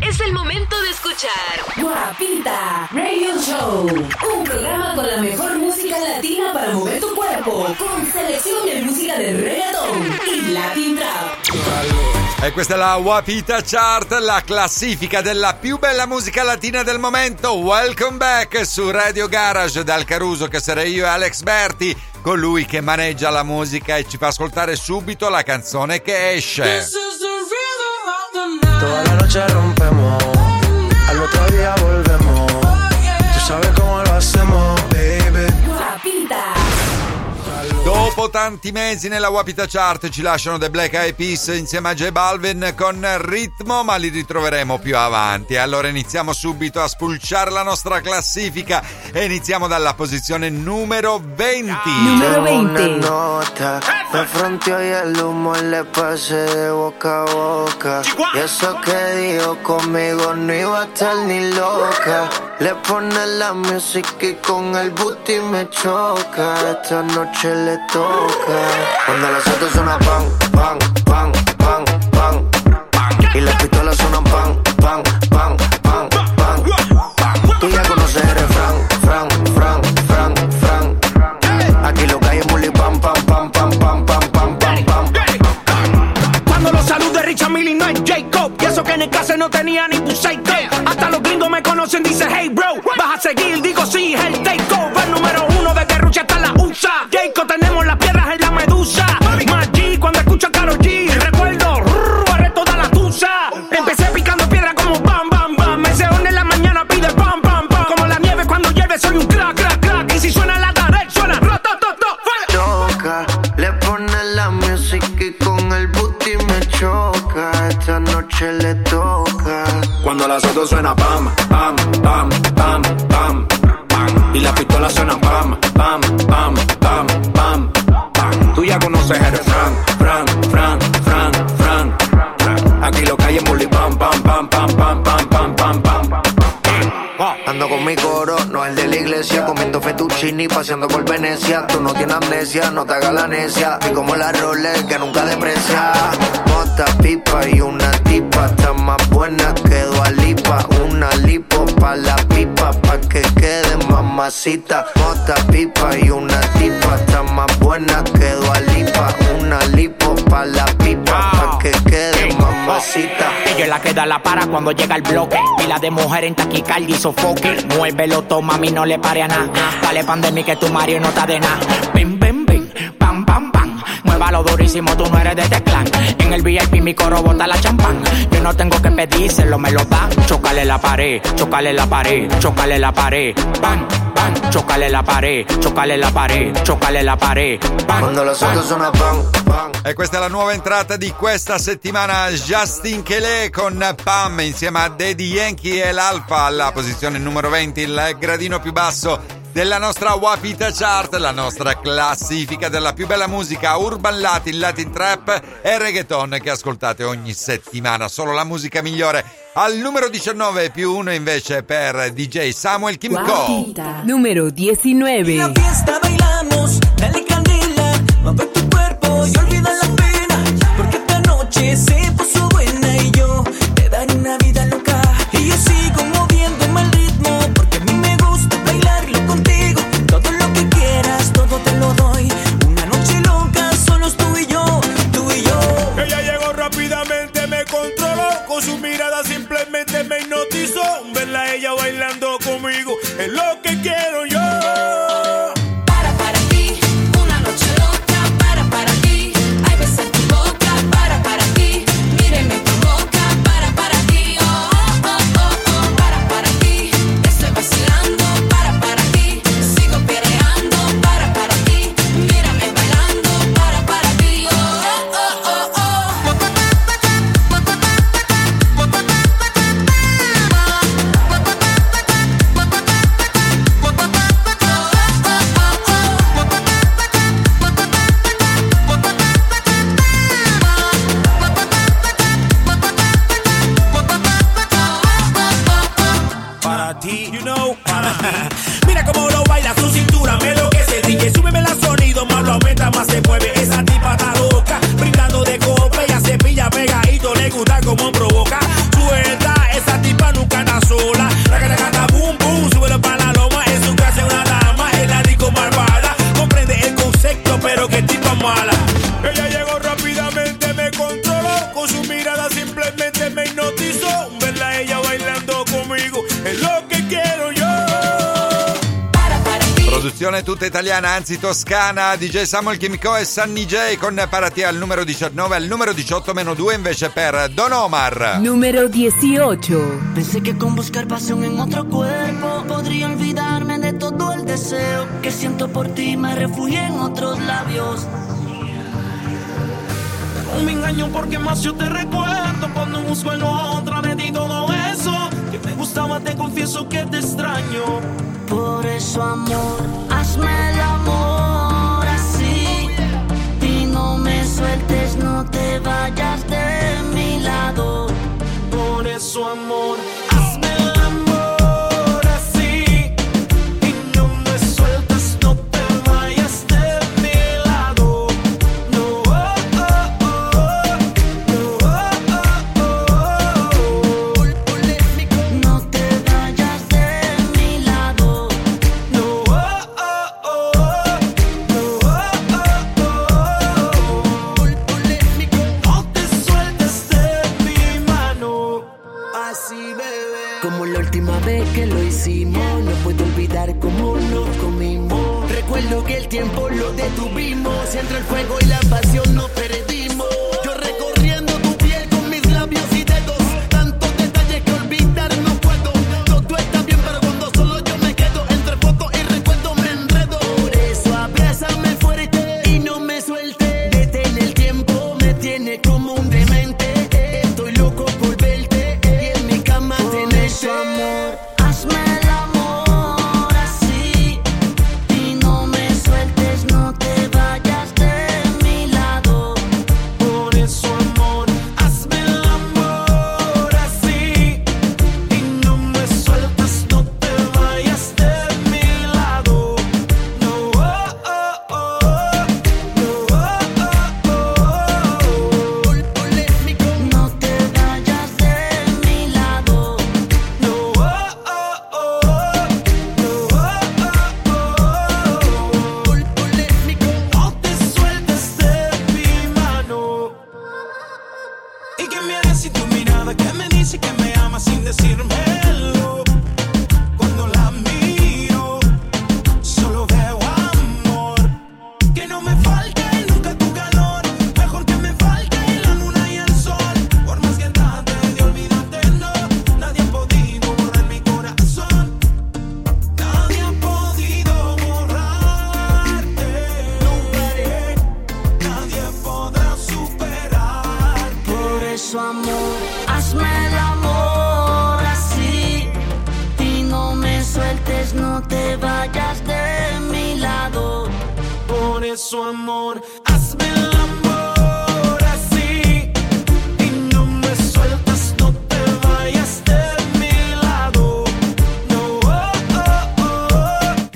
es el momento de escuchar Guapita Radio Show, un programa con la mejor música latina para mover tu cuerpo, con selección de música de reggaeton y latin trap. E questa è la Wapita Chart, la classifica della più bella musica latina del momento. Welcome back su Radio Garage dal Caruso che sarei io e Alex Berti, colui che maneggia la musica e ci fa ascoltare subito la canzone che esce. Toda la noche rompemos, al otro día volvemos. Tú sabes cómo lo hacemos, baby. Dopo tanti mesi nella Wapita Chart ci lasciano The Black Eyed Peas insieme a J Balvin con ritmo, ma li ritroveremo più avanti. Allora iniziamo subito a spulciare la nostra classifica e iniziamo dalla posizione numero 20. Numero Tengo una 20. nota, me fronteó y el humo le pasé de boca a boca. Y eso que dijo conmigo no iba a estar ni loca. Le pone la música y con el booty me choca. Esta noche le Cuando las autos suenan pan, pan, pan, pan, pan, pan. Y las pistolas suenan pan, pan, pan, pan, pan. Tú ya conoces el refrán, fran, fran, fran, fran. Aquí lo que hay es muli pam, pam, pam, pam, pam, pam, pam, pam, pam. Cuando los salude Richard Millie no es Jacob Y eso que en el clase no tenía ni buceito Hasta los gringos me conocen, dice hey bro Vas a seguir, digo sí, es el takeover Autos suena pam, pam, pam, pam, pam, pam. Y las pistolas suenan pam, pam, pam, pam, pam. Tú ya conoces el fran, fran, fran, fran, fran. Aquí lo que hay es bully pam, pam, pam, pam, pam, pam, pam, pam, pam. Ando con mi coro, no el de la iglesia, comiendo fettuccini, paseando por Venecia. Tú no tienes amnesia, no te hagas la necia. Y como la Rolex que nunca deprecia. Mota, pipa y una tipa, está más buena que. Una lipo pa' la pipa, pa' que quede mamacita. Mota, pipa y una tipa, está más buena que Lipa. Una lipo pa' la pipa, pa' que quede mamacita. Ella la que da la para cuando llega el bloque. Pila de mujer en taquicardia y sofoque. Muévelo, toma, a mí no le pare a nada. Dale pandemia que tu Mario no está de nada. Muévalo durísimo, tú no eres de este clan. En el VIP mi coro bota la champán. Yo no tengo que pedírselo, me lo dan. Chocale la pared, chocale la pared, chocale la pared. Pan, pan, chocale la pared, chocale la pared, chocale la pared. Pan, Cuando los pan. autos suenan pan, pan. E questa è la nuova entrata di questa settimana, Justin Kelly con Pam insieme a Daddy Yankee e l'Alfa alla posizione numero 20, il gradino più basso della nostra Wapita Chart, la nostra classifica della più bella musica urban latin, latin trap e reggaeton che ascoltate ogni settimana, solo la musica migliore. Al numero 19 più uno invece per DJ Samuel Kimco. Guapita. Número 19. Produzione tutta italiana, anzi toscana, DJ Samuel Chimico e Sunny J con Parati al numero 19, al numero 18 meno 2 invece per Don Omar. Número 18. Pensé que con buscar pasión en otro cuerpo podría olvidarme de todo el deseo que siento por ti. Me refugié en otros labios. Me engaño porque más yo te recuerdo cuando busco en otra de ti todo eso que me gustaba te confieso que te extraño Por eso, amor, hazme el amor así. Y no me sueltes, no te vayas de mi lado. por eso amor el fuego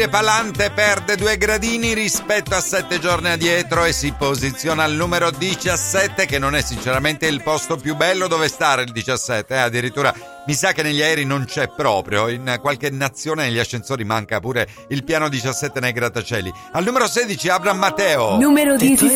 dire Palante perde due gradini rispetto a sette giorni addietro e si posiziona al numero 17 che non è sinceramente il posto più bello dove stare il 17, eh, addirittura mi sa che negli aerei non c'è proprio, in qualche nazione negli ascensori manca pure il piano 17 nei grattacieli. Al numero 16 Abram Matteo. Numero 16.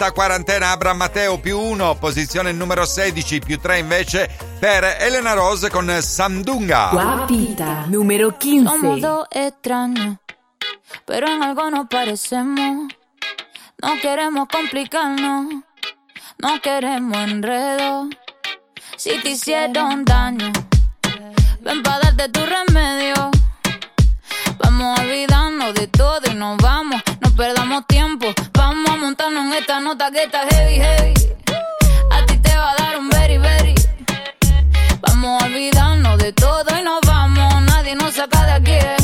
questa quarantena Abra Matteo più 1, posizione numero 16, più 3 invece per Elena Rose con Sandunga. Guapita, numero 15. Somos extraños, pero en algo nos parecemos. No queremos complicarnos, no queremos enredo. Si te hicieron daño, ven para darte tu remedio. Vamos olvidando de todo y nos vamos, no perdamos tiempo. Esta nota que está heavy, heavy. A ti te va a dar un very, very. Vamos a olvidarnos de todo y nos vamos. Nadie nos saca de aquí. Eh.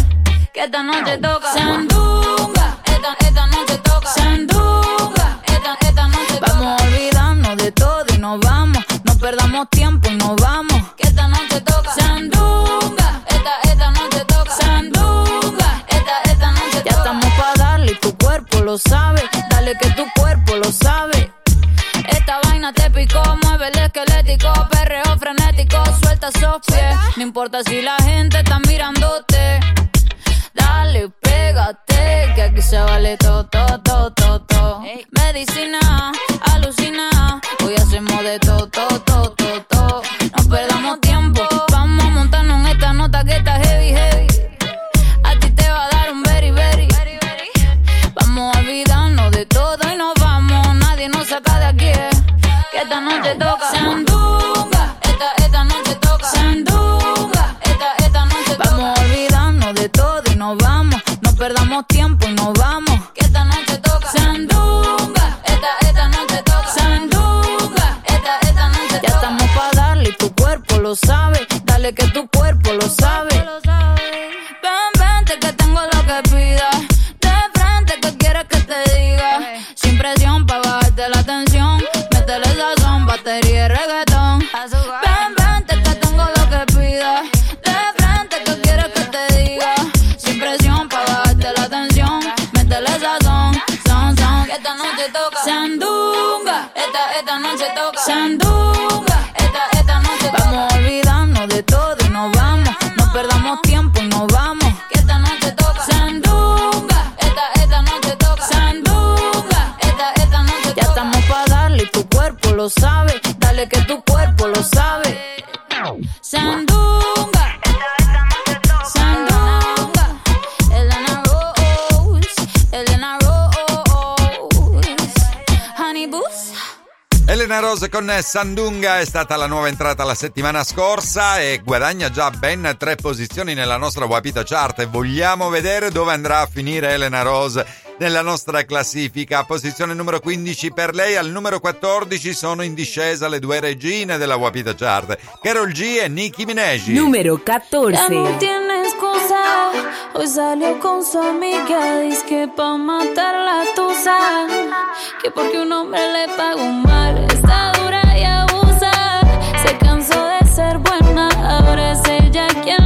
Que esta noche toca. Sandunga, esta, esta noche toca. Sandunga, esta, esta noche toca. Vamos a olvidarnos de todo y nos vamos. No perdamos tiempo y nos vamos. Que esta noche toca. Sandunga, esta, esta noche toca. Sandunga, esta, esta noche toca. Ya estamos para darle y tu cuerpo lo sabe. Dale que tú cuerpo lo sabe. Esta vaina te picó, mueve el esquelético, perreo frenético, suelta esos pies. No importa si la gente está mirándote. Dale, pégate, que aquí se vale todo, todo, todo, todo. To. Medicina, alucina, hoy hacemos de todo, todo, todo, todo. To. No perdamos tiempo, vamos a montarnos en esta nota que esta con Sandunga è stata la nuova entrata la settimana scorsa e guadagna già ben tre posizioni nella nostra Wapita Chart e vogliamo vedere dove andrà a finire Elena Rose nella nostra classifica. Posizione numero 15 per lei, al numero 14 sono in discesa le due regine della Wapita Chart, Carol G e Nicki Minaj. Número Ya 14. no tiene excusa. Hoy salió con su amiga. Dice que pa' matar la Que porque un hombre le paga un mal. Está dura y abusa. Se cansó de ser buena. Ahora es ella quien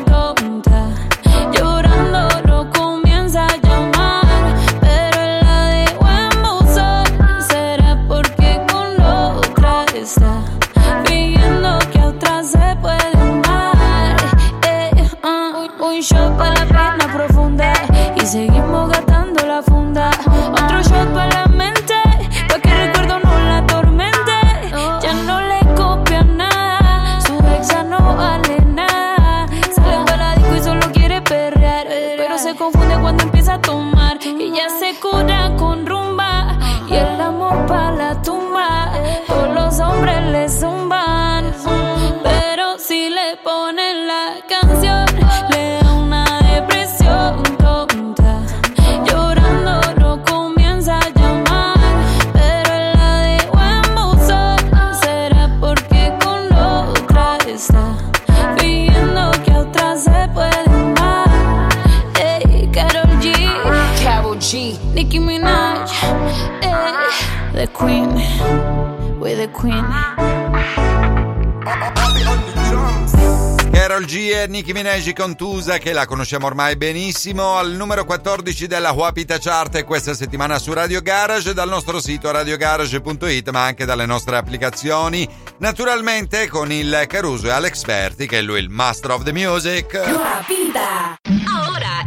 Nicki Minaj con Tusa che la conosciamo ormai benissimo al numero 14 della Wapita Chart questa settimana su Radio Garage dal nostro sito radiogarage.it ma anche dalle nostre applicazioni naturalmente con il Caruso e Alex Berti che è lui il master of the music Guapita.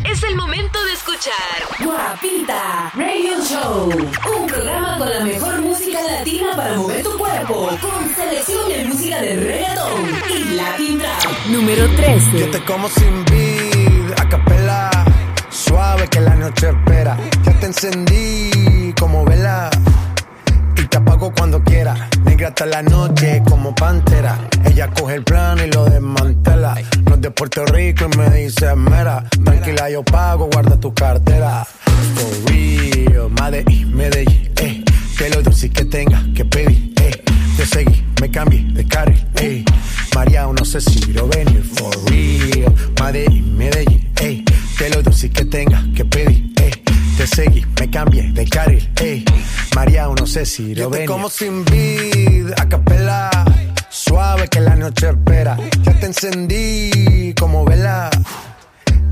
Es el momento de escuchar Guapita Radio Show. Un programa con la mejor música latina para mover tu cuerpo. Con selección de música de reggaeton y Latin Trap. Número 13. Yo te como sin vid, a capela, suave que la noche espera. Ya te encendí como vela y te apago cuando quiera. Negra hasta la noche como pantera. Ella coge el plano y lo desmantela. No es de Puerto Rico y me dice mera. Tranquila, yo pago, guarda tu cartera. For real, Medellín, Medellín, eh. Que lo dulce que tenga que pedir, eh. Te seguí, me cambié de carril, eh. María, no sé si lo venir, for real. Medellín, Medellín, eh. Que lo dulce que tenga que pedir, eh. Te seguí, me cambié de carril, eh. María, no sé si lo venir. como sin vid, a capela. Suave que la noche espera. Ya te encendí como vela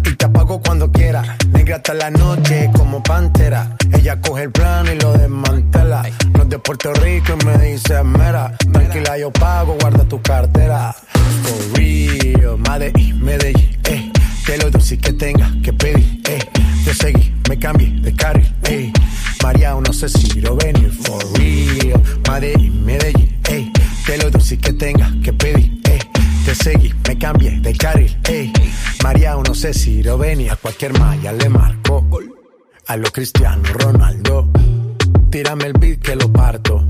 y te apago cuando quiera. Negra hasta la noche como pantera. Ella coge el plano y lo desmantela. No es de Puerto Rico y me dice, mera, tranquila yo pago, guarda tu cartera. For real, Madrid, Medellín, eh. Que lo dulce que tenga que pedir, eh. Te seguí, me cambié de carril, eh. María, no sé si lo venir, for real. Madrid, Medellín, eh. Que lo dulce que tenga que pedir, eh. Te seguí, me cambié de carril, eh. María, no sé si lo venir, a cualquier malla le marco. A lo Cristiano Ronaldo. Tírame el beat que lo parto.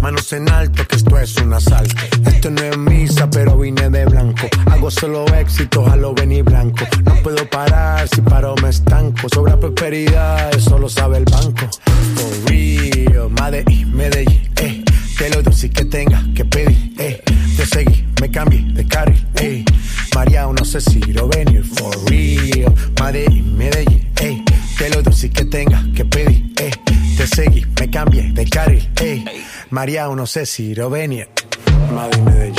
Manos en alto, que esto es un asalto. Esto no es misa, pero vine de blanco. Hago solo éxitos a lo Benny Blanco. No puedo parar, si paro me estanco. Sobra prosperidad, eso lo sabe el banco. For real, Madrid, Medellín, eh. Que lo dulce que tenga que pedir, eh. Te seguí, me cambié de carril, eh. María, no sé si lo venir, for real. Madrid, Medellín, eh. Que lo dulce que tenga que pedir, eh. Te seguí, me cambié de carril, eh. María, no sé si lo venir. Madrid, Medellín.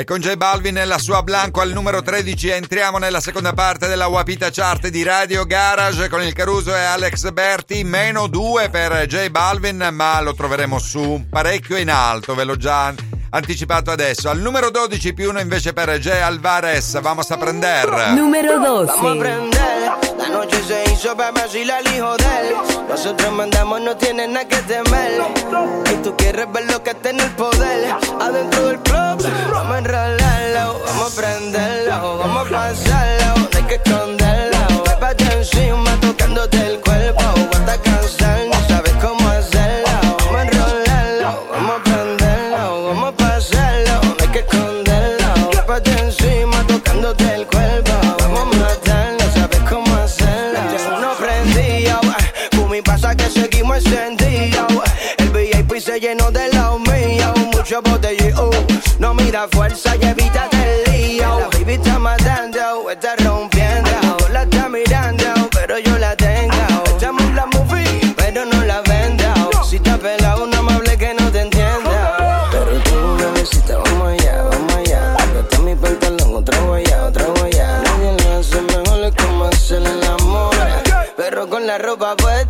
E con J Balvin e la sua Blanco al numero 13 entriamo nella seconda parte della Wapita Chart di Radio Garage con il Caruso e Alex Berti, meno 2 per J Balvin, ma lo troveremo su parecchio in alto, ve l'ho già anticipato adesso. Al numero 12 più 1 invece per J Alvarez, vamos a prender. Número Vamos a 12. prender, la noche se hizo para vacilar de él. Nosotros mandamos, no tiene nada que temer. Y tú quieres ver lo que está en el poder. Adentro del club, vamos a enrolarlo, vamos a prenderlo, vamos a pasarlo, no hay que esconderlo. Pépate encima tocándote el cuerpo, hasta cansar, mucho botellón. No mira fuerza y evita el lío. La baby está matando, está rompiendo. La está mirando, pero yo la tengo. Echamos la movie, pero no la vendo. Si está pelado, no me hable que no te entienda. Pero tú, bebecita, vamos allá, vamos allá. Gasta mi pantalón, otra guaya, otra guaya. Nadie lo hace mejor, como hacer el amor. Pero con la ropa puesta.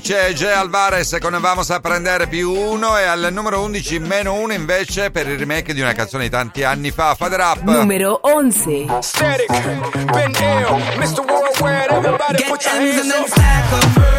12 c'è J Alvarez con Vamos a prendere più 1 e al numero 11 meno 1 invece per il remake di una canzone di tanti anni fa, Fade Rap. Número 11. Static, been ill, Mr. Worldwide, everybody Get put your ends hands and then up.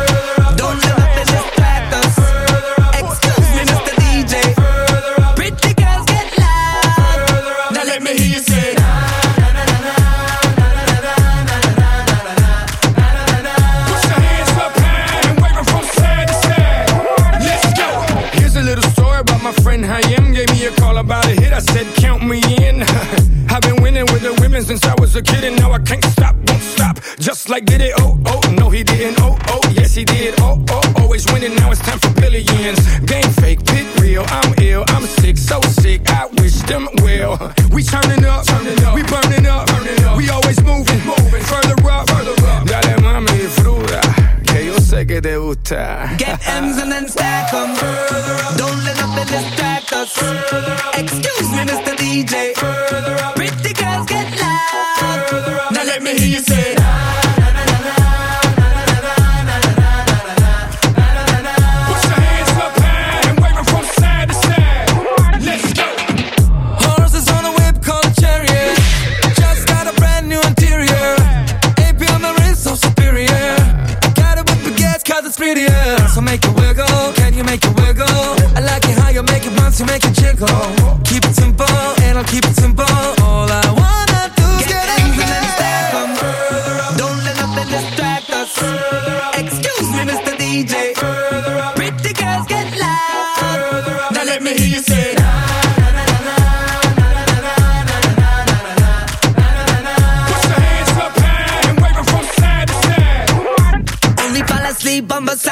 Kid,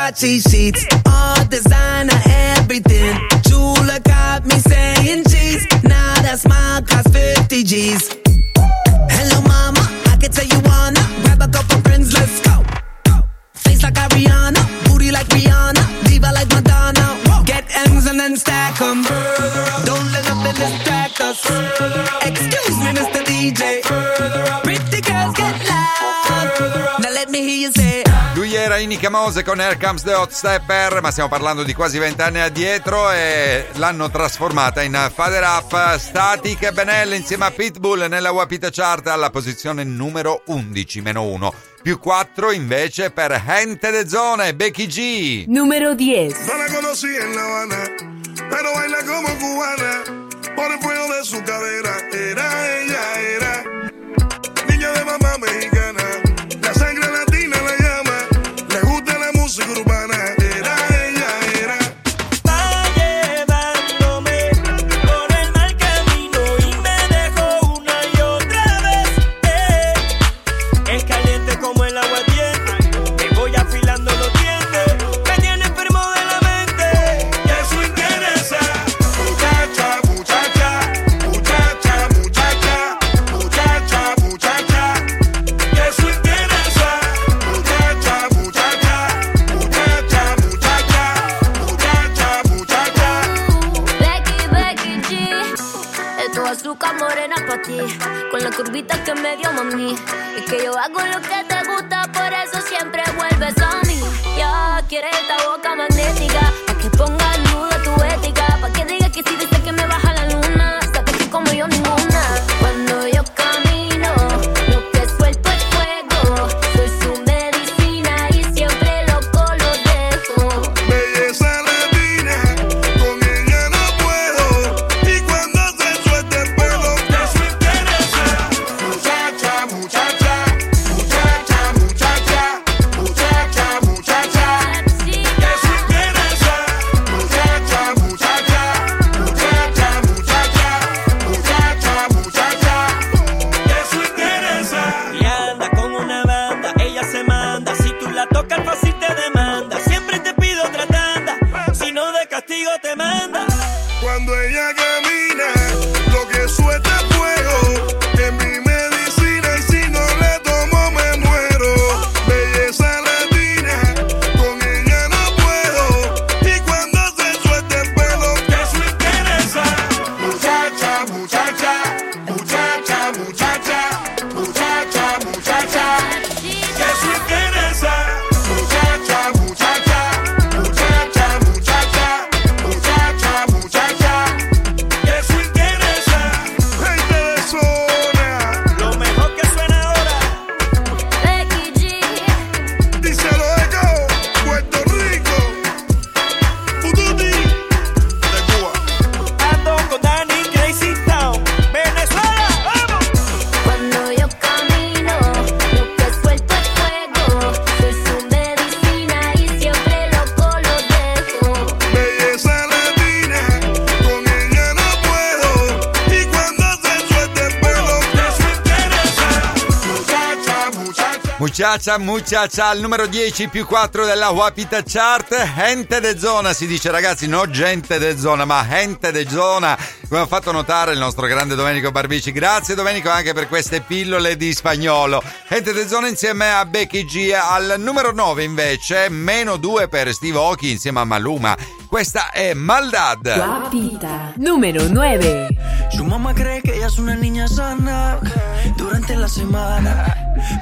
Nazi seats. Mica Mose con Air Comes the Hot Stepper, ma stiamo parlando di quasi vent'anni addietro e l'hanno trasformata in Father Up Static e Benelli insieme a Pitbull nella Wapita Chart alla posizione numero 11 meno 1. Più 4 invece per Gente de Zone, Becky G. Numero 10. Non la conosci in La Habana, pero baila come cubana, por el fuego de su cadera, era ella, era niña de mamma mexicana. pechuca morena pa' ti. Con la curvita que me dio mami. Y que yo hago lo que te gusta, por eso siempre vuelves a mí. Ya quieres esta boca magnética. muchacha, muchacha, al numero 10 più 4 della Wapita Chart. Gente de zona si dice ragazzi, no gente de zona, ma gente de zona come ha fatto notare il nostro grande Domenico Barbici. Grazie Domenico anche per queste pillole di spagnolo. Gente zona insieme a Becky G. Al numero 9 invece, meno 2 per Steve Aoki insieme a Maluma. Questa è Maldad. Guapita. Número 9. Su mamá cree que ella es una niña sana durante la semana.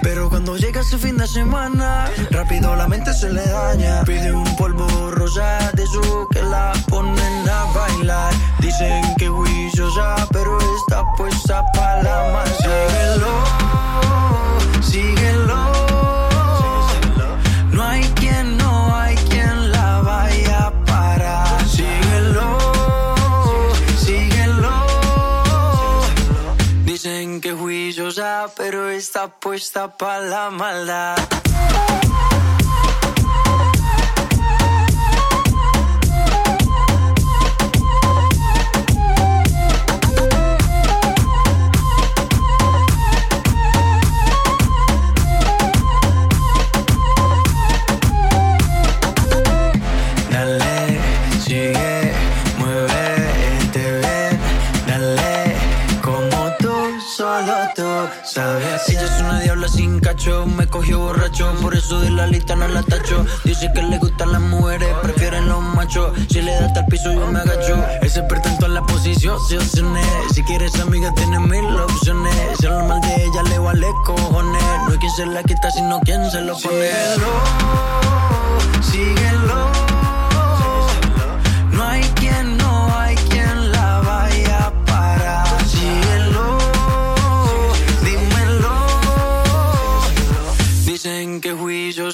Pero cuando llega ese fin de semana, rápido la mente se le daña. Pide un polvo rosa de su que la ponen a bailar. Dicen que juiciosa, pero está puesta para la masa. Síguelo, síguelo. No hay quien, no hay quien la vaya a parar. Síguelo, síguelo. Dicen que juiciosa, pero está puesta para la maldad. Me cogió borracho, por eso de la lista no la tacho. Dice que le gustan las mujeres, prefieren los machos. Si le da hasta el piso, yo me agacho. Ese pretento en la posición, se opciones. Si quieres amiga, tienes mil opciones. Si lo mal de ella le vale cojones. No hay quien se la quita, sino quien se lo pone. síguelo. No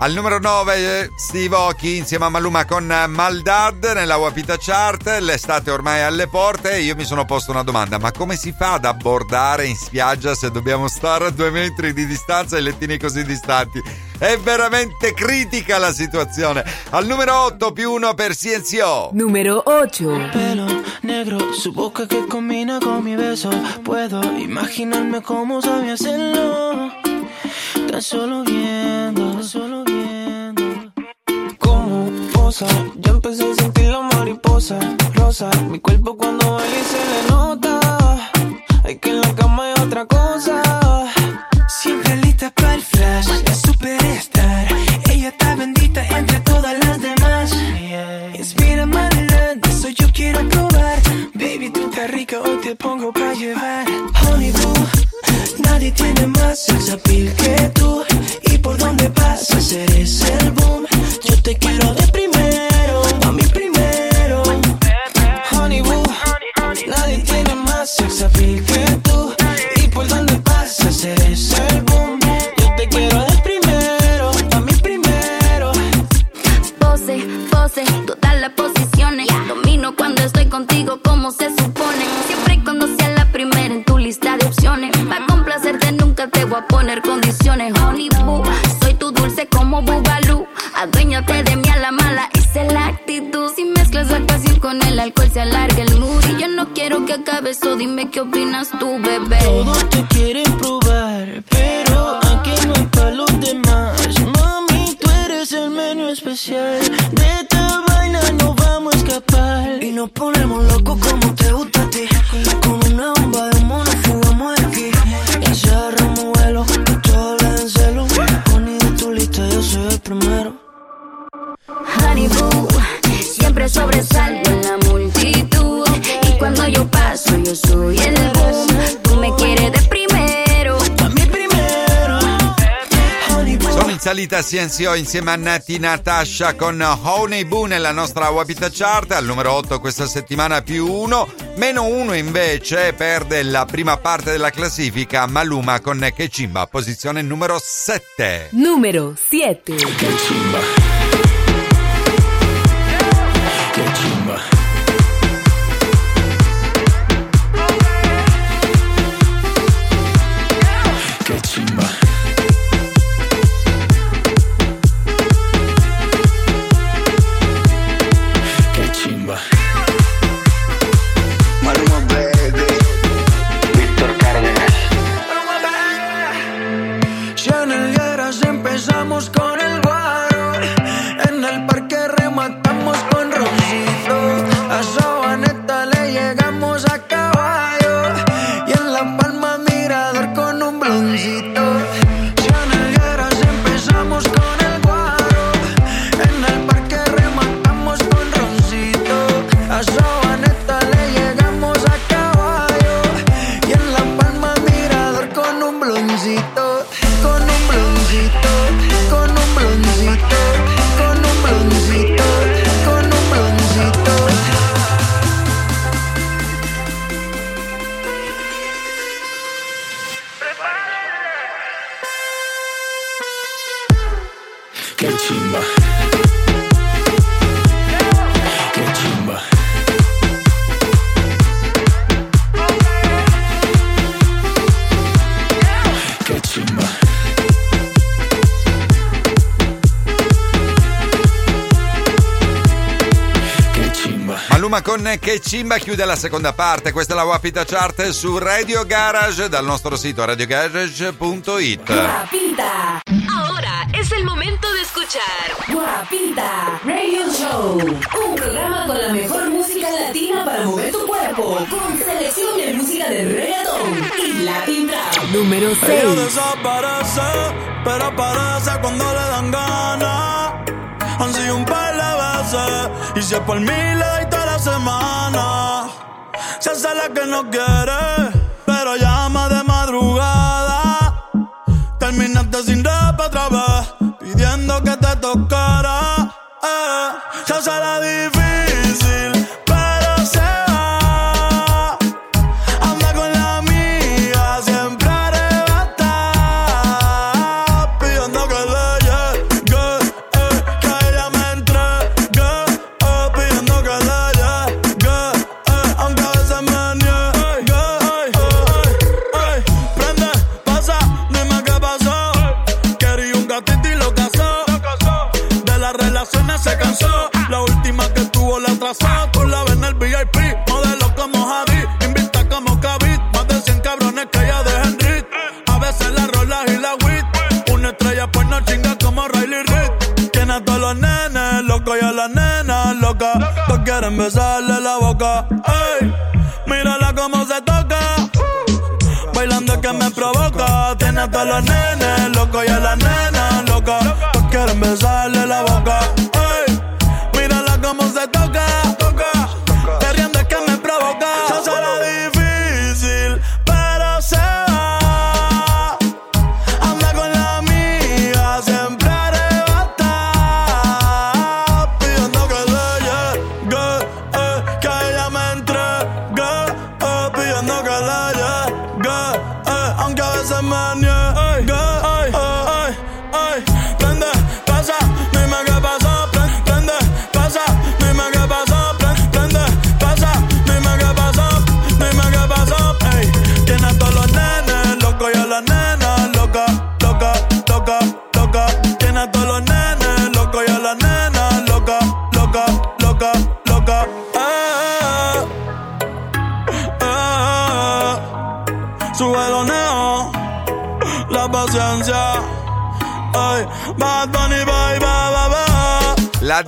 Al numero 9 Steve Aoki insieme a Maluma con Maldad nella Wapita Chart. L'estate ormai è alle porte e io mi sono posto una domanda: ma come si fa ad abbordare in spiaggia se dobbiamo stare a due metri di distanza e lettini così distanti? È veramente critica la situazione. Al numero 8 più 1 per CNCO. Número 8. Pelo negro, su boca que combina con mi beso. Puedo imaginarme cómo sabe hacerlo. Solo viendo, solo viendo. Como posa, ya empecé a sentir la mariposa rosa. Mi cuerpo cuando baila y se le nota. Hay que en la cama hay otra cosa. Salita CNCO insieme a Nati Natasha con Honey Boo nella nostra Wapita Chart. Al numero 8 questa settimana più 1. Meno 1 invece perde la prima parte della classifica Maluma con Kechimba, posizione numero 7. Número 7. Qué Maluma con Che Cimba chiude la seconda parte. Questa è la Wapita Chart su Radio Garage dal nostro sito radiogarage.it. Wapita. Ahora es el momento de escuchar Guapita Radio Show, un programa con la mejor música latina para mover tu cuerpo, con selección de música de reggaeton y latin trap. Número 6. Ella desaparece, pero aparece cuando le dan ganas. Han sido un par de veces, y si es por mí le se hace la que no quiere, pero llama de madrugada. Terminaste sin rap otra vez, pidiendo que te tocara. Eh, se hace difícil. quieren besarle la boca. Ey, mírala cómo se toca. Bailando que me provoca. Tiene a todos los nenes locos y a la nena loca. Todos quieren besarle la boca. Ey, mírala cómo se toca.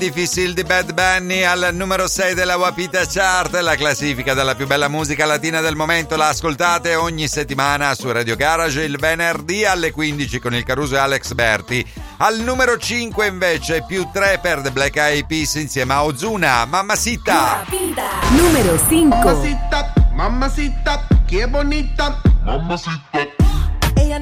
difficile di Bad Bunny al numero 6 della Wapita Chart, la classifica della più bella musica latina del momento. La ascoltate ogni settimana su Radio Garage il venerdì alle 15 con il Caruso e Alex Berti. Al numero 5 invece più 3 per The Black Eyed Peas insieme a Ozuna, Mamma Mamacita. Numero 5. Mamma mamacita, che bonita. Mamma Ella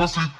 Mamacita.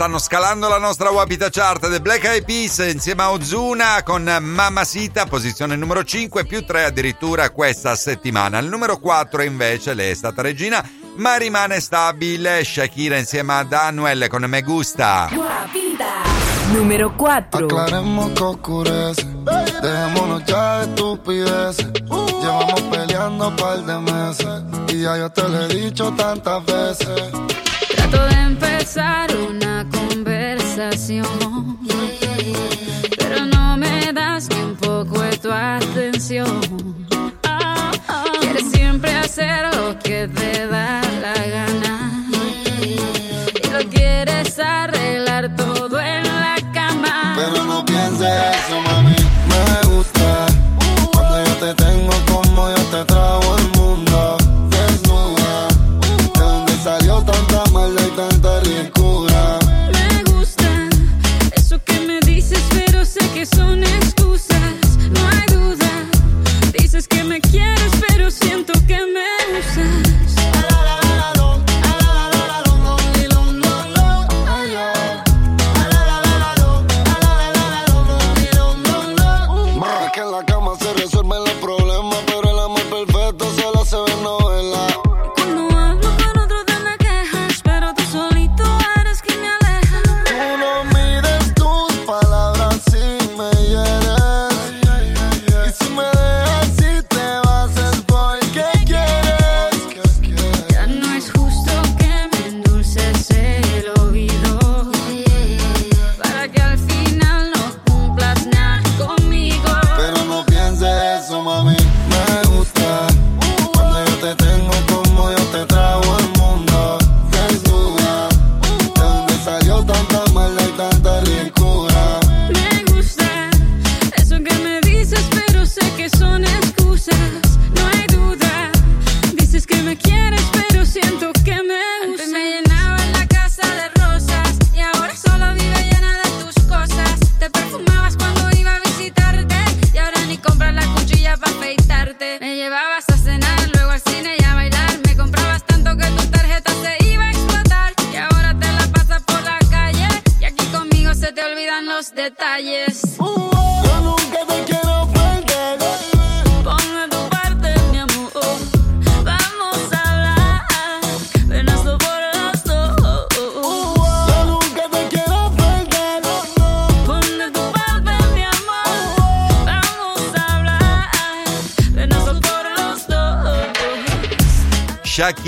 stanno scalando la nostra Wapita Chart The Black Eyed Peas insieme a Ozuna con Mamacita posizione numero 5 più 3 addirittura questa settimana. Al numero 4 invece lei è stata regina ma rimane stabile. Shakira insieme a Daniel con Me Gusta. Wapita. Numero 4 Aclaremos oscurece Dejémonos ya de estupideces Llevamos peleando un par de meses Y ya yo te lo he dicho tantas veces. Trato de empezar una Pero no me das ni un poco de tu atención. Ah, ah. Quieres siempre hacer lo que te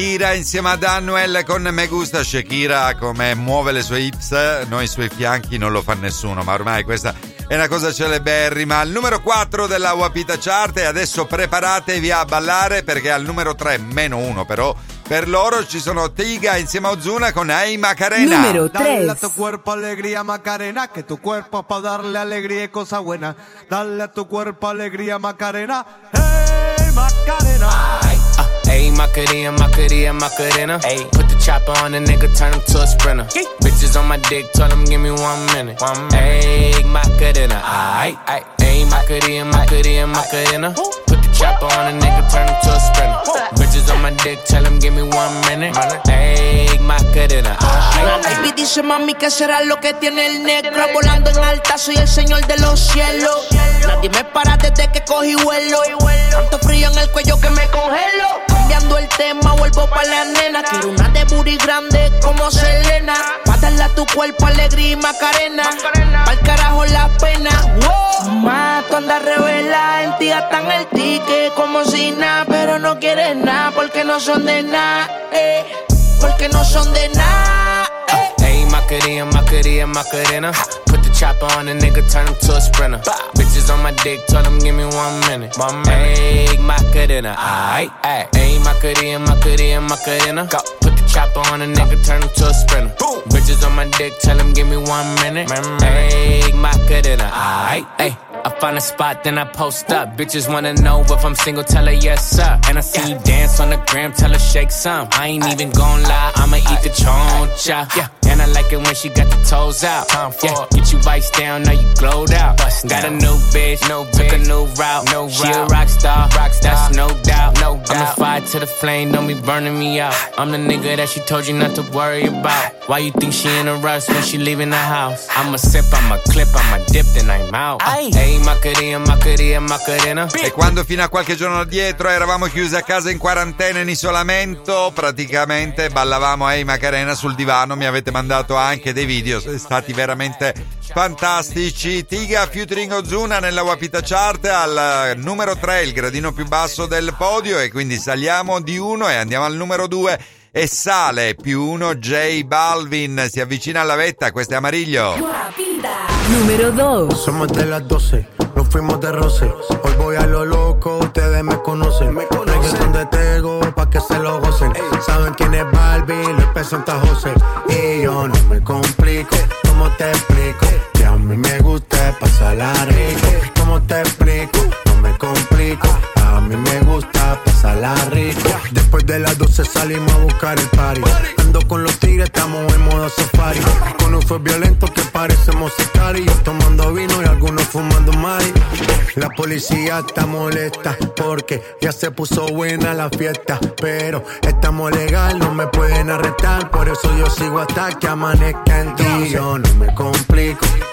Shakira insieme ad Anuel con Me Gusta Shakira come muove le sue hips, noi i suoi fianchi non lo fa nessuno, ma ormai questa è una cosa celeberrima. Al numero 4 della Wapita Chart e adesso preparatevi a ballare perché al numero 3, meno 1 però, per loro ci sono Tiga insieme a Ozuna con Hey Macarena. Numero Dale a 3. tu cuerpo alegría Macarena, que tu cuerpo para darle alegría y cosas buenas. Dale a tu cuerpo alegría Macarena. Hey Macarena. Ayy, Macarena, Macarena, Macarena. Ayy, put the chopper on a nigga, turn him to a sprinter. Bitches on my dick, tell him give me one minute. One Ayy, Macarena, aight. Ayy, Macarena, Macarena, Macarena. Put the chopper on a. Baby dice mami que será lo que tiene el negro Volando en alta soy el señor de los cielos. Nadie me para desde que cogí vuelo. Tanto frío en el cuello que me congelo. Cambiando el tema vuelvo pa' la nena. Quiero una de booty grande como Selena. Pa' a tu cuerpo alegría y macarena. Pa'l carajo la pena. Gastan el ticket como si nada Pero no quieres nada porque no son de nada eh. Porque no son de nada Ayy, Macarena, Macarena, Macarena. Put the chopper on a nigga, turn him to a sprinter. Bitches on my dick, tell him give me one minute. One minute. Ayy, Macarena, aight, aight. Ayy, Macarena, Macarena, Macarena. Go. Put the chopper on a nigga, turn him to a sprinter. Bitches on my dick, tell him give me one minute. Ayy, Macarena, aight, ayy. I find a spot, then I post up. Bitches wanna know if I'm single, tell her yes, sir. And I see you dance on the gram, tell her shake some. I ain't even gon' lie, I'ma eat the choncha. Yeah, and I like it when she got the toes out. Yeah, get you vice down, now you glowed out. Got a new bitch, no took a new route. No she a rock star, rock star. That's no doubt. No doubt. I'm a fire to the flame, don't be burning me out. I'm the nigga that she told you not to worry about. Why you think she in a rush when she leaving the house? I'ma sip, I'ma clip, I'ma dip, then I'm out. Hey, Macarena, Macarena, Macarena. E quando fino a qualche giorno addietro eravamo chiusi a casa in quarantena, in isolamento, praticamente ballavamo Hey Macarena sul divano, mi avete mandato anche dei video, siete stati veramente fantastici. Tiga featuring Ozuna nella Wapita Chart al numero 3, il gradino più basso del podio e quindi saliamo di uno e andiamo al numero 2 e sale più uno J Balvin, si avvicina alla vetta, questo è Amariglio. Número 2. Somos de las 12, nos fuimos de roce. Hoy voy a lo loco, ustedes me conocen. Reggaeton de Tego, pa' que se lo gocen. Saben quién es Barbie, les presenta José. Y yo no me complico, ¿cómo te explico? Que a mí me gusta pasarla rico. ¿Cómo te explico? No me complico. A mí me gusta rico. Después de las 12 salimos a buscar el party. Ando con los tigres, estamos en modo safari. Con un fue violento que parecemos sicarios. Tomando vino y algunos fumando mari. La policía está molesta porque ya se puso buena la fiesta. Pero estamos legal, no me pueden arrestar. Por eso yo sigo hasta que amanezca en ti. Yo no me complico,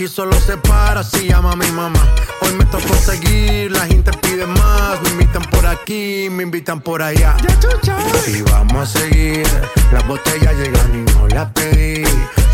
Aquí solo se para si llama mi mamá. Hoy me tocó seguir, la gente pide más. Me invitan por aquí, me invitan por allá. Y vamos a seguir. Las botellas llegan y no las pedí.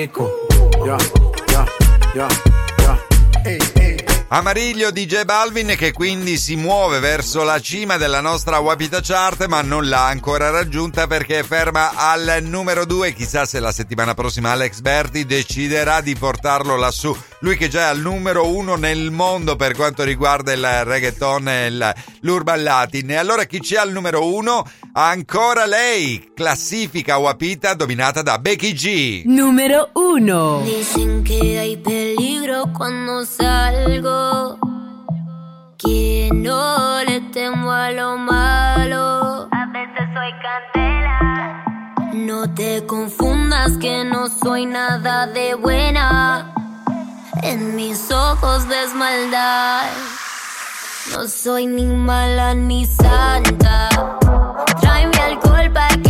rico. Yeah, yeah, yeah. Amariglio di J Balvin che quindi si muove verso la cima della nostra Wapita Chart ma non l'ha ancora raggiunta perché è ferma al numero 2. Chissà se la settimana prossima Alex Berti deciderà di portarlo lassù. Lui che già è al numero 1 nel mondo per quanto riguarda il reggaeton e l'urban latin. E allora chi c'è al numero 1? Ancora lei, classifica Wapita dominata da Becky G. Número 1. Cuando salgo. Que no le temo a lo malo. A veces soy candela. No te confundas que no soy nada de buena. En mis ojos ves maldad. No soy ni mala ni santa. Tráeme alcohol pa' que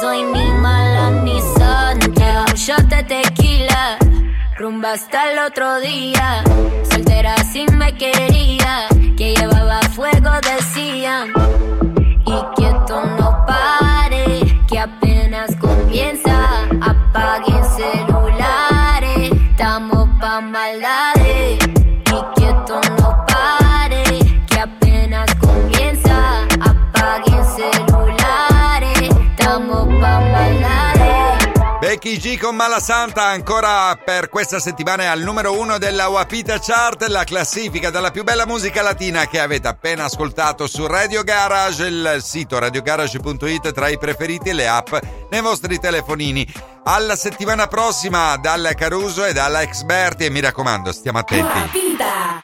soy ni mala ni santa. Un shot de tequila. Rumba hasta el otro día. Soltera sin me quería. Que llevaba fuego, decían. Becky G con Mala Santa ancora per questa settimana è al numero uno della Wapita Chart, la classifica della più bella musica latina che avete appena ascoltato su Radio Garage, il sito radiogarage.it tra i preferiti e le app nei vostri telefonini. Alla settimana prossima dal Caruso e dalla Experti e mi raccomando, stiamo attenti. Guapita.